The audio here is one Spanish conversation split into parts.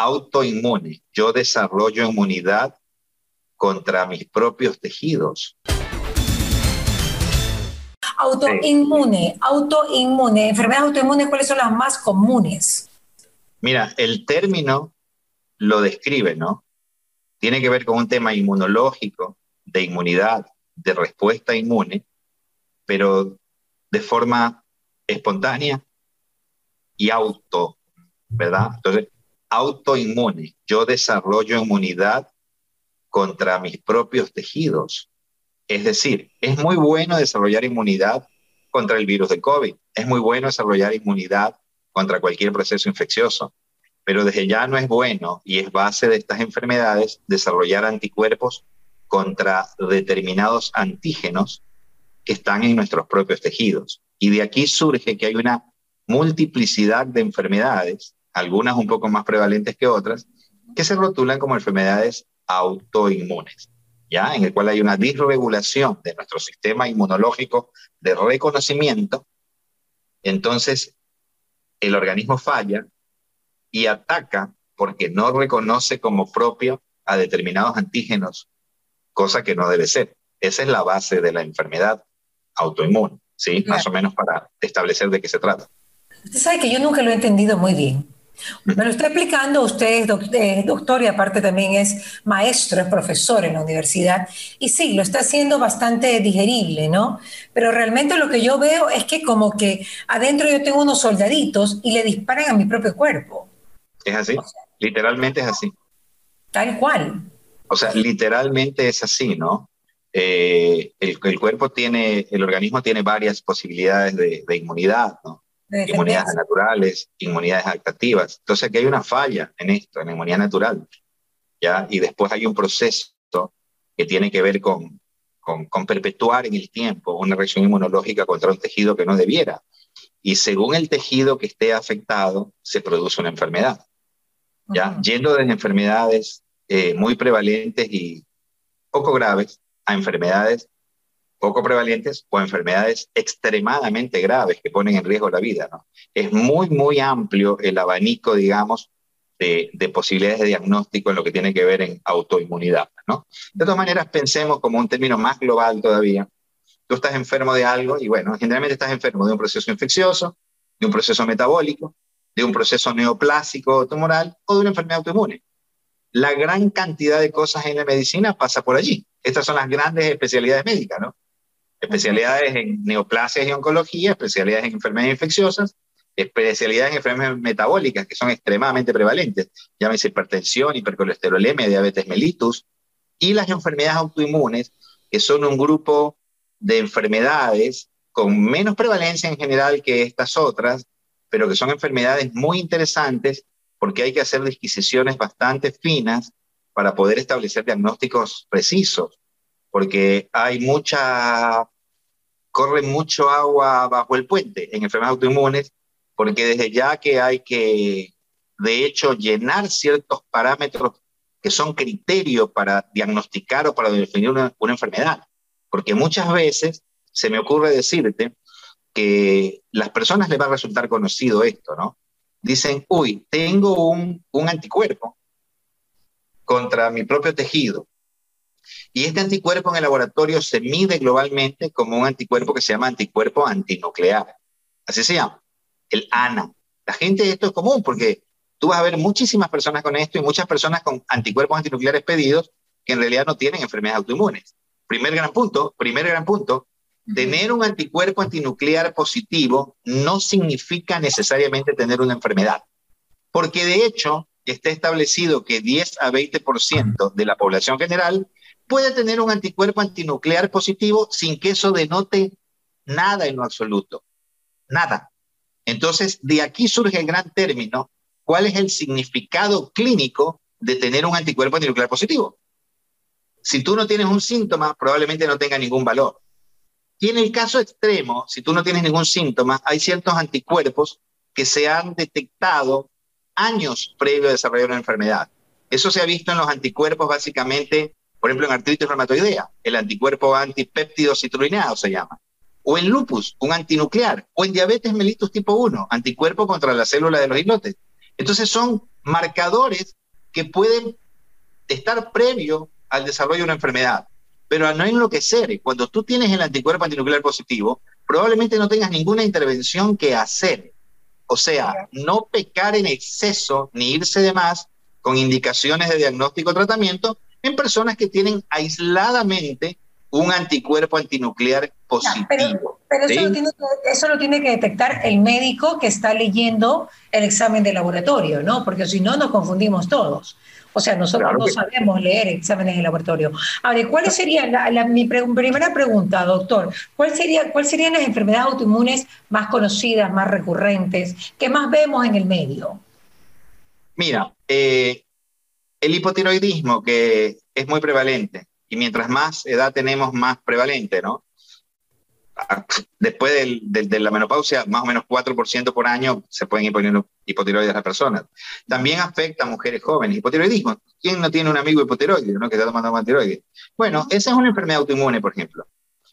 autoinmune. Yo desarrollo inmunidad contra mis propios tejidos. Autoinmune, autoinmune. Enfermedades autoinmunes, ¿cuáles son las más comunes? Mira, el término lo describe, ¿no? Tiene que ver con un tema inmunológico, de inmunidad, de respuesta inmune, pero de forma espontánea y auto, ¿verdad? Entonces, autoinmune. Yo desarrollo inmunidad contra mis propios tejidos. Es decir, es muy bueno desarrollar inmunidad contra el virus de COVID. Es muy bueno desarrollar inmunidad contra cualquier proceso infeccioso. Pero desde ya no es bueno y es base de estas enfermedades desarrollar anticuerpos contra determinados antígenos que están en nuestros propios tejidos. Y de aquí surge que hay una multiplicidad de enfermedades, algunas un poco más prevalentes que otras, que se rotulan como enfermedades autoinmunes, ¿ya? En el cual hay una disregulación de nuestro sistema inmunológico de reconocimiento. Entonces, el organismo falla y ataca porque no reconoce como propio a determinados antígenos, cosa que no debe ser. Esa es la base de la enfermedad autoinmune, ¿sí? Más o menos para establecer de qué se trata. Usted sabe que yo nunca lo he entendido muy bien. Me lo está explicando, usted es eh, doctor y aparte también es maestro, es profesor en la universidad. Y sí, lo está haciendo bastante digerible, ¿no? Pero realmente lo que yo veo es que como que adentro yo tengo unos soldaditos y le disparan a mi propio cuerpo. Es así, literalmente es así. Tal cual. O sea, literalmente es así, ¿no? Eh, el, cuerpo tiene, el organismo tiene varias posibilidades de, de inmunidad, ¿no? Inmunidades naturales, inmunidades adaptativas. Entonces aquí hay una falla en esto, en la inmunidad natural. ¿ya? Y después hay un proceso que tiene que ver con, con, con, perpetuar en el tiempo una reacción inmunológica contra un tejido que no debiera. Y según el tejido que esté afectado, se produce una enfermedad. ¿ya? Yendo desde enfermedades eh, muy prevalentes y poco graves a enfermedades poco prevalentes o enfermedades extremadamente graves que ponen en riesgo la vida. ¿no? Es muy, muy amplio el abanico, digamos, de, de, posibilidades de diagnóstico en lo que tiene que ver en autoinmunidad. ¿no? De todas maneras, pensemos como un término más global todavía. Tú estás enfermo de algo y bueno, generalmente estás enfermo de un proceso infeccioso, de un proceso metabólico, de un proceso neoplásico tumoral o de una enfermedad autoinmune. La gran cantidad de cosas en la medicina pasa por allí. Estas son las grandes especialidades médicas, ¿no? Especialidades en neoplasias y oncología, especialidades en enfermedades infecciosas, especialidades en enfermedades metabólicas que son extremadamente prevalentes, llámese hipertensión, hipercolesterolemia, diabetes mellitus, y las enfermedades autoinmunes, que son un grupo de enfermedades con menos prevalencia en general que estas otras, pero que son enfermedades muy interesantes porque hay que hacer disquisiciones bastante finas para poder establecer diagnósticos precisos porque hay mucha, corre mucho agua bajo el puente en enfermedades autoinmunes, porque desde ya que hay que, de hecho, llenar ciertos parámetros que son criterios para diagnosticar o para definir una, enfermedad. Porque muchas veces se me ocurre decirte que las personas les va a resultar conocido esto, ¿no? Dicen, uy, tengo un anticuerpo contra mi propio tejido, y este anticuerpo en el laboratorio se mide globalmente como un anticuerpo que se llama anticuerpo antinuclear. Así se llama, el ANA. La gente, esto es común porque tú vas a ver muchísimas personas con esto y muchas personas con anticuerpos antinucleares pedidos que en realidad no tienen enfermedades autoinmunes. Primer gran punto, primer gran punto, tener un anticuerpo antinuclear positivo no significa necesariamente tener una enfermedad, porque de hecho está establecido que 10 a 20% de la población general puede tener un anticuerpo antinuclear positivo sin que eso denote nada en lo absoluto. Nada. Entonces, de aquí surge el gran término, ¿cuál es el significado clínico de tener un anticuerpo antinuclear positivo? Si tú no tienes un síntoma, probablemente no tenga ningún valor. Y en el caso extremo, si tú no tienes ningún síntoma, hay ciertos anticuerpos que se han detectado años previo a desarrollar una enfermedad. Eso se ha visto en los anticuerpos básicamente por ejemplo, en artritis reumatoidea, el anticuerpo antipéptido citrulinado se llama. O en lupus, un antinuclear. O en diabetes mellitus tipo 1, anticuerpo contra la célula de los islotes. Entonces son marcadores que pueden estar previo al desarrollo de una enfermedad, pero a no enloquecer. Cuando tú tienes el anticuerpo antinuclear positivo, probablemente no tengas ninguna intervención que hacer. O sea, no pecar en exceso ni irse de más con indicaciones de diagnóstico o tratamiento en personas que tienen aisladamente un anticuerpo antinuclear positivo. pero, eso, lo tiene que, eso, lo tiene que, detectar el médico que está leyendo el examen de laboratorio, ¿no? Porque si no, nos confundimos todos. O sea, nosotros no sabemos leer exámenes de laboratorio. Ahora, ¿cuál sería la, mi primera pregunta, doctor? ¿Cuál sería, ¿Cuáles serían las enfermedades autoinmunes más conocidas, más recurrentes, que más vemos en el medio? Mira, eh, el hipotiroidismo, que es muy prevalente, y mientras más edad tenemos, más prevalente, ¿no? Después de la menopausia, más o menos 4% por año se pueden imponer hipotiroides a las personas. También afecta a mujeres jóvenes. Hipotiroidismo. ¿Quién no tiene un amigo hipotiroide, ¿no? que está tomando tiroides? Bueno, esa es una enfermedad autoinmune, por ejemplo.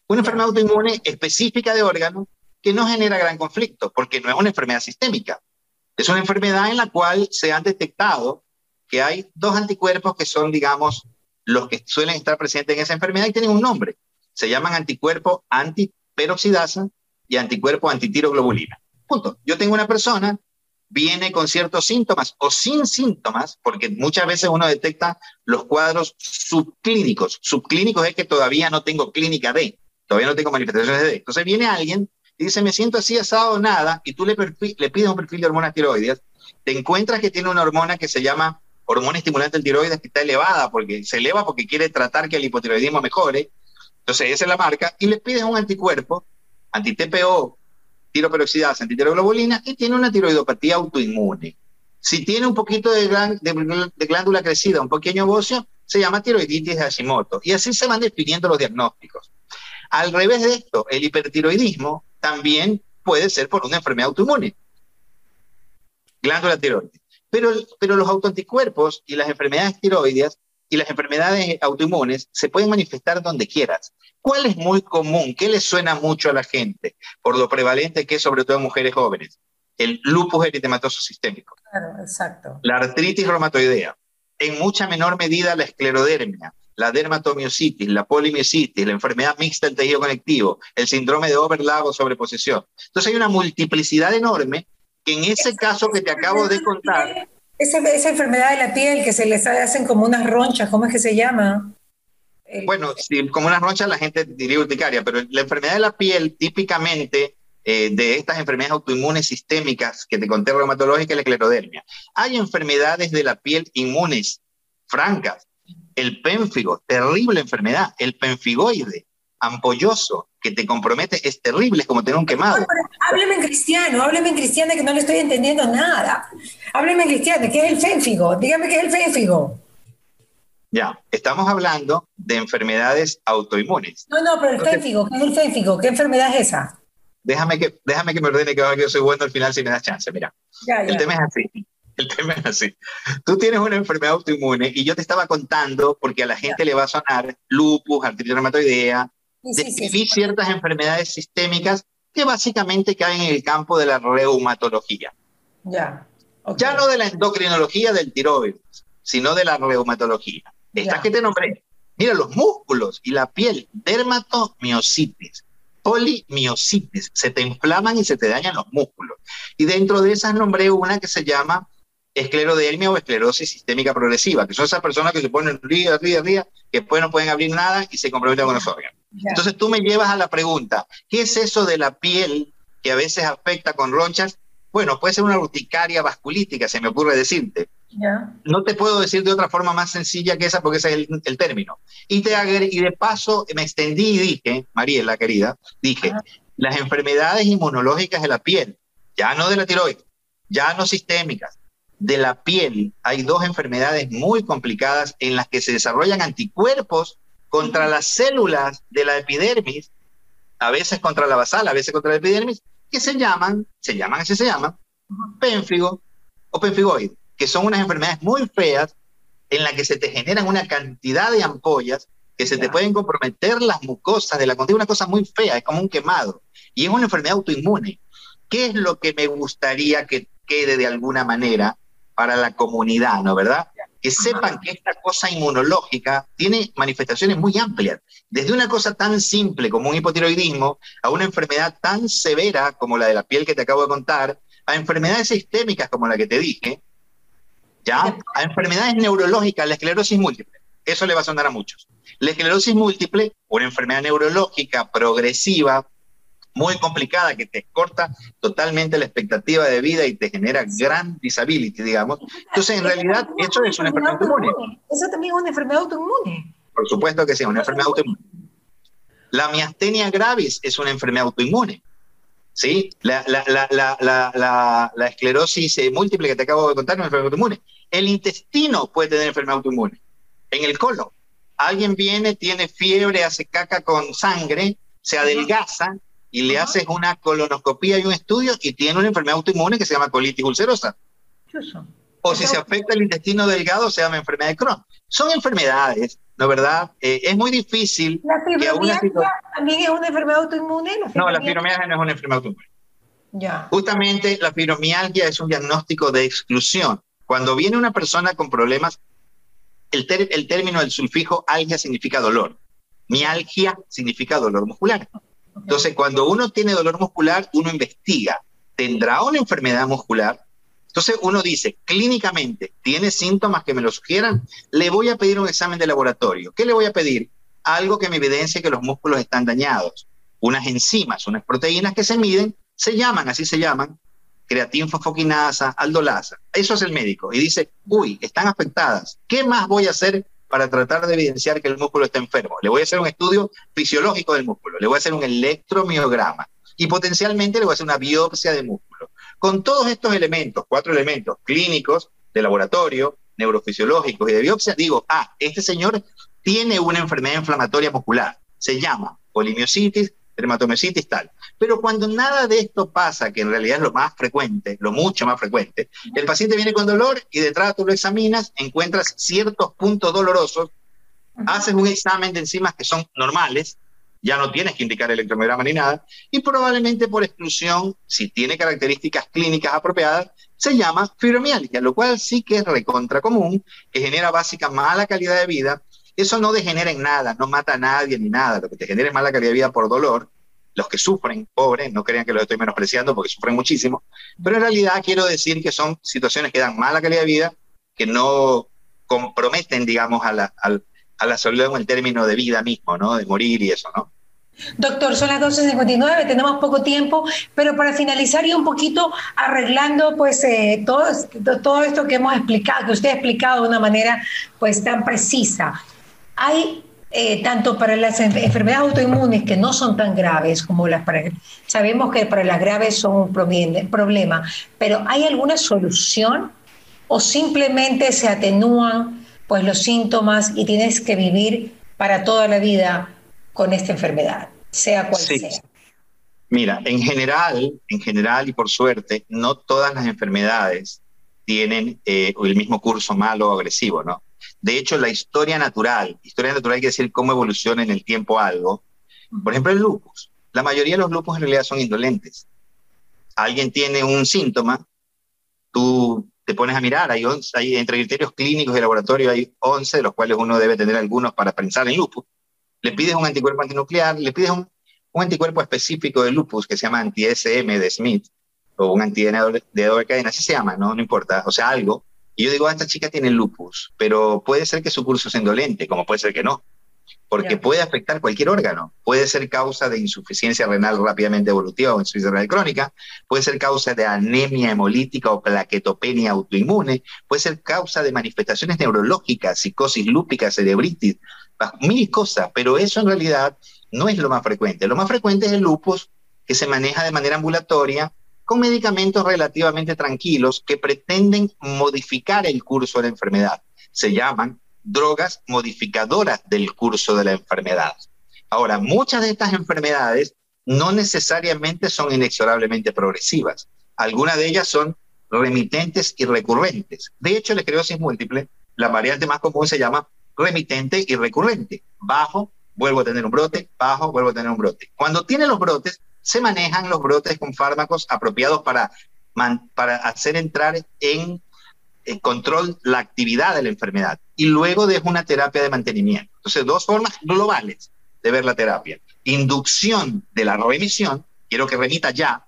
Una enfermedad autoinmune específica de órganos que no genera gran conflicto, porque no es una enfermedad sistémica. Es una enfermedad en la cual se han detectado que hay dos anticuerpos que son, digamos, los que suelen estar presentes en esa enfermedad y tienen un nombre. Se llaman anticuerpo antiperoxidasa y anticuerpo antitiroglobulina. Punto. Yo tengo una persona, viene con ciertos síntomas o sin síntomas, porque muchas veces uno detecta los cuadros subclínicos. Subclínicos es que todavía no tengo clínica D, todavía no tengo manifestaciones de D. Entonces viene alguien y dice, me siento así asado, nada, y tú le, le pides un perfil de hormonas tiroides, te encuentras que tiene una hormona que se llama hormona estimulante del tiroides que está elevada, porque se eleva porque quiere tratar que el hipotiroidismo mejore. Entonces, esa es la marca, y le pides un anticuerpo, anti-TPO, tiroperoxidasa, antitiroglobulina, y tiene una tiroidopatía autoinmune. Si tiene un poquito de, glándula crecida, un pequeño bocio, se llama tiroiditis de Hashimoto. Y así se van definiendo los diagnósticos. Al revés de esto, el hipertiroidismo también puede ser por una enfermedad autoinmune. Glándula tiroides. Pero, pero los autoanticuerpos y las enfermedades tiroideas y las enfermedades autoinmunes se pueden manifestar donde quieras. ¿Cuál es muy común? ¿Qué le suena mucho a la gente? Por lo prevalente que es sobre todo en mujeres jóvenes. El lupus eritematoso sistémico. Claro, exacto. La artritis reumatoidea. En mucha menor medida la esclerodermia, la dermatomiositis, la polimiositis, la enfermedad mixta del tejido conectivo, el síndrome de overlap o sobreposición. Entonces hay una multiplicidad enorme en ese caso que te acabo de contar... Esa, esa enfermedad de la piel que se les hacen como unas ronchas, ¿cómo es que se llama? Bueno, como unas ronchas la gente diría urticaria, pero la enfermedad de la piel típicamente eh, de estas enfermedades autoinmunes sistémicas que te conté reumatológica es la esclerodermia. Hay enfermedades de la piel inmunes francas. El pénfigo, terrible enfermedad. El penfigoide, ampolloso que te compromete es terrible, es como tener un quemado. hábleme en cristiano, hábleme en cristiano que no le estoy entendiendo nada. Hábleme en cristiano, ¿qué es el fénfigo? Dígame qué es el fénfigo. Ya, estamos hablando de enfermedades autoinmunes. No, no, pero el fénfigo, ¿qué es el fénfigo? ¿Qué enfermedad es esa? Déjame que, déjame que me ordene que yo soy bueno al final si me das chance, mira. El tema es así. El tema es así. Tú tienes una enfermedad autoinmune y yo te estaba contando porque a la gente le va a sonar lupus, artritis reumatoidea, describí ciertas enfermedades sistémicas que básicamente caen en el campo de la reumatología. Ya. Ya no de la endocrinología del tiroides, sino de la reumatología. Estas que te nombré. Mira, los músculos y la piel, dermatomiositis, polimiositis, se te inflaman y se te dañan los músculos. Y dentro de esas nombré una que se llama esclerodermia o esclerosis sistémica progresiva, que son esas personas que se ponen ría, ría, ría, que después no pueden abrir nada y se comprometen con los órganos. Entonces tú me llevas a la pregunta, ¿qué es eso de la piel que a veces afecta con ronchas? Bueno, puede ser una urticaria vasculítica, se me ocurre decirte. No te puedo decir de otra forma más sencilla que esa porque ese es el, término. Y, te, y de paso me extendí y dije, Mariela querida, dije, las enfermedades inmunológicas de la piel, ya no de la tiroides, ya no sistémicas, de la piel hay dos enfermedades muy complicadas en las que se desarrollan anticuerpos contra las células de la epidermis, a veces contra la basal, a veces contra la epidermis, que se llaman, se llaman, así se llaman, pénfigo o penfigoide, que son unas enfermedades muy feas en las que se te generan una cantidad de ampollas que se te pueden comprometer las mucosas de la contigo, una cosa muy fea, es como un quemado, y es una enfermedad autoinmune. ¿Qué es lo que me gustaría que quede de alguna manera para la comunidad, ¿no verdad? Que sepan que esta cosa inmunológica tiene manifestaciones muy amplias, desde una cosa tan simple como un hipotiroidismo a una enfermedad tan severa como la de la piel que te acabo de contar, a enfermedades sistémicas como la que te dije, ya, a enfermedades neurológicas, la esclerosis múltiple. Eso le va a sonar a muchos. La esclerosis múltiple, una enfermedad neurológica progresiva, muy complicada, que te corta totalmente la expectativa de vida y te genera gran disability, digamos. Entonces, en realidad, eso es una enfermedad autoinmune. Eso también es una enfermedad autoinmune. Por supuesto que sí, una enfermedad autoinmune. La miastenia gravis es una enfermedad autoinmune. ¿Sí? La, la, la, la, esclerosis múltiple que te acabo de contar es una enfermedad autoinmune. El intestino puede tener enfermedad autoinmune. En el colon. Alguien viene, tiene fiebre, hace caca con sangre, se adelgaza, y le haces una colonoscopía y un estudio y tiene una enfermedad autoinmune que se llama colitis ulcerosa. O si se afecta el intestino delgado, se llama enfermedad de Crohn. Son enfermedades, ¿no verdad? Eh, es muy difícil. ¿La fibromialgia también es una enfermedad autoinmune? no, la fibromialgia no es una enfermedad autoinmune. Ya. Justamente la fibromialgia es un diagnóstico de exclusión. Cuando viene una persona con problemas, el, el término del sulfijo algia significa dolor. Mialgia significa dolor muscular. Entonces, cuando uno tiene dolor muscular, uno investiga, ¿tendrá una enfermedad muscular? Entonces uno dice, clínicamente, ¿tiene síntomas que me lo sugieran? Le voy a pedir un examen de laboratorio. ¿Qué le voy a pedir? Algo que me evidencie que los músculos están dañados. Unas enzimas, unas proteínas que se miden, se llaman, así se llaman, creatinfosfoquinasa, aldolasa. Eso es el médico. Y dice, uy, están afectadas. ¿Qué más voy a hacer para tratar de evidenciar que el músculo está enfermo. Le voy a hacer un estudio fisiológico del músculo, le voy a hacer un electromiograma y potencialmente le voy a hacer una biopsia de músculo. Con todos estos elementos, cuatro elementos clínicos, de laboratorio, neurofisiológicos y de biopsia, digo, ah, este señor tiene una enfermedad inflamatoria muscular, se llama polimiositis, dermatomyositis, tal. Pero cuando nada de esto pasa, que en realidad es lo más frecuente, lo mucho más frecuente, el paciente viene con dolor y detrás tú lo examinas, encuentras ciertos puntos dolorosos, haces un examen de enzimas que son normales, ya no tienes que indicar electromiograma ni nada, y probablemente por exclusión, si tiene características clínicas apropiadas, se llama fibromialgia, lo cual sí que es recontra común, que genera básica mala calidad de vida. Eso no degenera en nada, no mata a nadie ni nada, lo que te genera es mala calidad de vida por dolor, los que sufren, pobres, no crean que los estoy menospreciando porque sufren muchísimo, pero en realidad quiero decir que son situaciones que dan mala calidad de vida, que no comprometen, digamos, a la, salud en el término de vida mismo, ¿no? De morir y eso, ¿no? Doctor, son las 12.59, tenemos poco tiempo, pero para finalizar y un poquito arreglando pues eh, todo, todo esto que hemos explicado, que usted ha explicado de una manera pues tan precisa, hay eh, tanto para las enfermedades autoinmunes que no son tan graves como las para... Sabemos que para las graves son un problema, pero ¿hay alguna solución o simplemente se atenúan pues, los síntomas y tienes que vivir para toda la vida con esta enfermedad, sea cual sea? Mira, en general, en general y por suerte, no todas las enfermedades tienen eh, el mismo curso malo o agresivo, ¿no? De hecho, la historia natural, historia natural quiere decir cómo evoluciona en el tiempo algo. Por ejemplo, el lupus. La mayoría de los lupus en realidad son indolentes. Alguien tiene un síntoma, tú te pones a mirar, hay, hay entre criterios clínicos de laboratorio hay 11, de los cuales uno debe tener algunos para pensar en lupus. Le pides un anticuerpo antinuclear, le pides un, un anticuerpo específico de lupus que se llama anti-SM de Smith, o un anti de doble cadena, así se llama, ¿no? no importa, o sea, algo, y yo digo, ah, esta chica tiene lupus, pero puede ser que su curso sea indolente, como puede ser que no, porque puede afectar cualquier órgano. Puede ser causa de insuficiencia renal rápidamente evolutiva o insuficiencia renal crónica, puede ser causa de anemia hemolítica o plaquetopenia autoinmune, puede ser causa de manifestaciones neurológicas, psicosis lúpica, cerebritis, mil cosas, pero eso en realidad no es lo más frecuente. Lo más frecuente es el lupus que se maneja de manera ambulatoria con medicamentos relativamente tranquilos que pretenden modificar el curso de la enfermedad. Se llaman drogas modificadoras del curso de la enfermedad. Ahora, muchas de estas enfermedades no necesariamente son inexorablemente progresivas. Algunas de ellas son remitentes y recurrentes. De hecho, la esclerosis múltiple, la variante más común se llama remitente y recurrente. Bajo, vuelvo a tener un brote, bajo, vuelvo a tener un brote. Cuando tiene los brotes, se manejan los brotes con fármacos apropiados para, para hacer entrar en eh, control la actividad de la enfermedad y luego dejo una terapia de mantenimiento. Entonces, dos formas globales de ver la terapia. Inducción de la remisión, quiero que remita ya,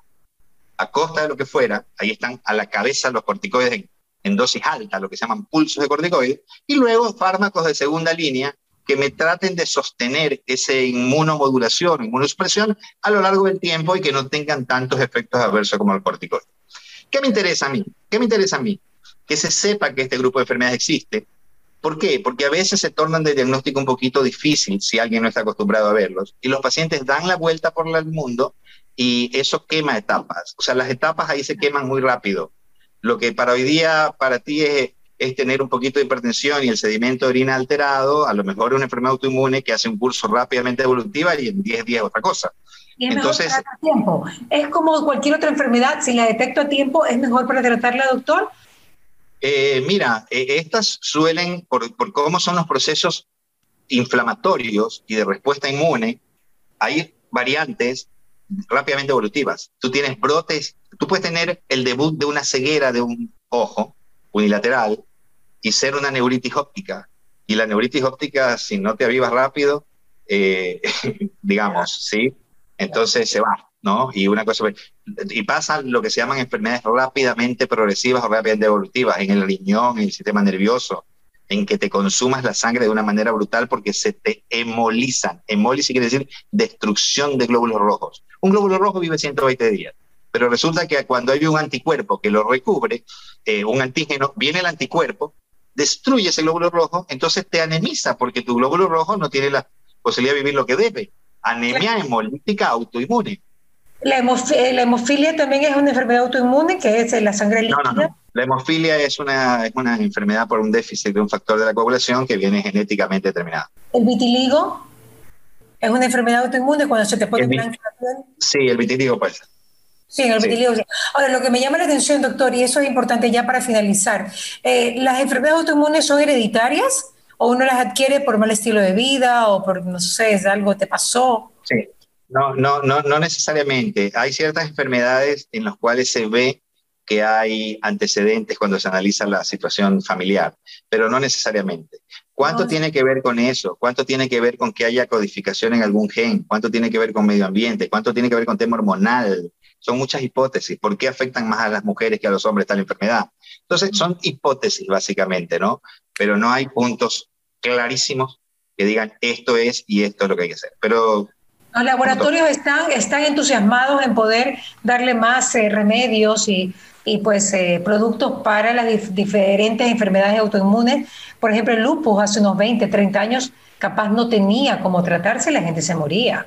a costa de lo que fuera, ahí están a la cabeza los corticoides en, dosis alta, lo que se llaman pulsos de corticoides, y luego fármacos de segunda línea que me traten de sostener esa inmunomodulación, inmunosupresión a lo largo del tiempo y que no tengan tantos efectos adversos como el corticoide. ¿Qué me interesa a mí? ¿Qué me interesa a mí? Que se sepa que este grupo de enfermedades existe. ¿Por qué? Porque a veces se tornan de diagnóstico un poquito difícil si alguien no está acostumbrado a verlos. Y los pacientes dan la vuelta por el mundo y eso quema etapas. O sea, las etapas ahí se queman muy rápido. Lo que para hoy día para ti es, es tener un poquito de hipertensión y el sedimento de orina alterado, a lo mejor es una enfermedad autoinmune que hace un curso rápidamente evolutiva y en 10 días otra cosa. Y es Entonces, mejor a tiempo. Es como cualquier otra enfermedad, si la detecto a tiempo, ¿es mejor para tratarla, doctor? Eh, mira, eh, estas suelen, por, por cómo son los procesos inflamatorios y de respuesta inmune, hay variantes rápidamente evolutivas. Tú tienes brotes, tú puedes tener el debut de una ceguera de un ojo unilateral y ser una neuritis óptica. Y la neuritis óptica, si no te avivas rápido, eh, digamos, ¿sí? Entonces se va, ¿no? Y una cosa, y pasa lo que se llaman enfermedades rápidamente progresivas o rápidamente evolutivas en el riñón, en el sistema nervioso, en que te consumas la sangre de una manera brutal porque se te hemolizan. Hemólisis quiere decir destrucción de glóbulos rojos. Un glóbulo rojo vive 120 días, pero resulta que cuando hay un anticuerpo que lo recubre, eh, un antígeno, viene el anticuerpo, destruye ese glóbulo rojo, entonces te anemiza porque tu glóbulo rojo no tiene la posibilidad de vivir lo que debe. Anemia hemolítica autoinmune. La, hemofilia también es una enfermedad autoinmune, que es la sangre líquida. La hemofilia es una, es una enfermedad por un déficit de un factor de la coagulación que viene genéticamente determinado. ¿El vitiligo es una enfermedad autoinmune cuando se te pone blanca la piel? Sí, el vitiligo puede ser. Sí, el vitiligo. Sí. Ahora, lo que me llama la atención, doctor, y eso es importante ya para finalizar, eh, ¿las enfermedades autoinmunes son hereditarias o uno las adquiere por mal estilo de vida o por, no sé, algo te pasó? Sí, no, no, no, no necesariamente. Hay ciertas enfermedades en las cuales se ve que hay antecedentes cuando se analiza la situación familiar, pero no necesariamente. ¿Cuánto tiene que ver con eso? ¿Cuánto tiene que ver con que haya codificación en algún gen? ¿Cuánto tiene que ver con medio ambiente? ¿Cuánto tiene que ver con tema hormonal? Son muchas hipótesis. ¿Por qué afectan más a las mujeres que a los hombres tal enfermedad? Entonces, son hipótesis básicamente, ¿no? Pero no hay puntos clarísimos que digan esto es y esto es lo que hay que hacer. Pero los laboratorios están, están entusiasmados en poder darle más eh, remedios y y pues eh, productos para las diferentes enfermedades autoinmunes. Por ejemplo, el lupus hace unos 20, 30 años capaz no tenía cómo tratarse, la gente se moría.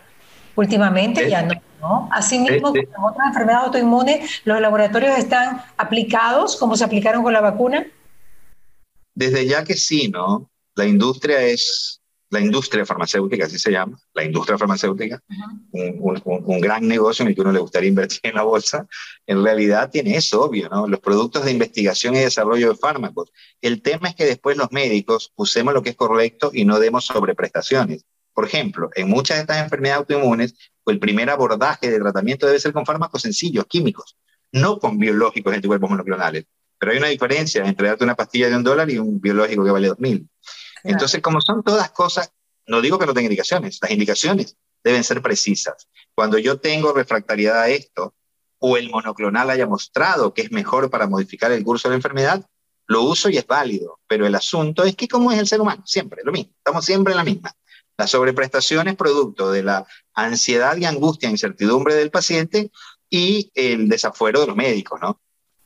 Últimamente ya no. ¿no? Asimismo, con otras enfermedades autoinmunes, los laboratorios están aplicados como se aplicaron con la vacuna. Desde ya que sí, ¿no? La industria es la industria farmacéutica, así se llama, la industria farmacéutica, un, gran negocio en el que uno le gustaría invertir en la bolsa, en realidad tiene eso, obvio, ¿no? Los productos de investigación y desarrollo de fármacos. El tema es que después los médicos usemos lo que es correcto y no demos sobreprestaciones. Por ejemplo, en muchas de estas enfermedades autoinmunes, el primer abordaje de tratamiento debe ser con fármacos sencillos, químicos, no con biológicos anticuerpos monoclonales. Pero hay una diferencia entre darte una pastilla de un dólar y un biológico que vale dos mil. Entonces, como son todas cosas, no digo que no tenga indicaciones, las indicaciones deben ser precisas. Cuando yo tengo refractariedad a esto, o el monoclonal haya mostrado que es mejor para modificar el curso de la enfermedad, lo uso y es válido. Pero el asunto es que como es el ser humano, siempre lo mismo, estamos siempre en la misma. La sobreprestación es producto de la ansiedad y angustia, incertidumbre del paciente y el desafuero de los médicos, ¿no?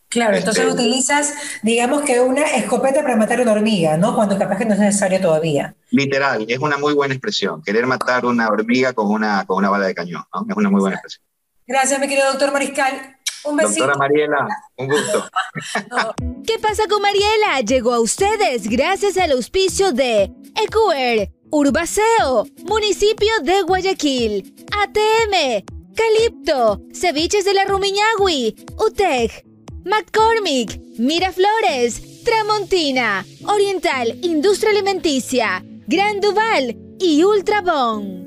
Claro, entonces este, utilizas, digamos que una escopeta para matar una hormiga, ¿no? Cuando capaz que no es necesario todavía. Literal, es una muy buena expresión. Querer matar una hormiga con una, con una bala de cañón, ¿no? Es una muy buena expresión. Gracias, mi querido doctor Mariscal. Un besito. Doctora Mariela, un gusto. ¿Qué pasa con Mariela? Llegó a ustedes gracias al auspicio de Ecuer, Urbaceo, Municipio de Guayaquil, ATM, Calipto, Ceviches de la Rumiñahui, UTEC, McCormick, Miraflores, Tramontina, Oriental Industria Alimenticia, Gran Duval y Ultrabón.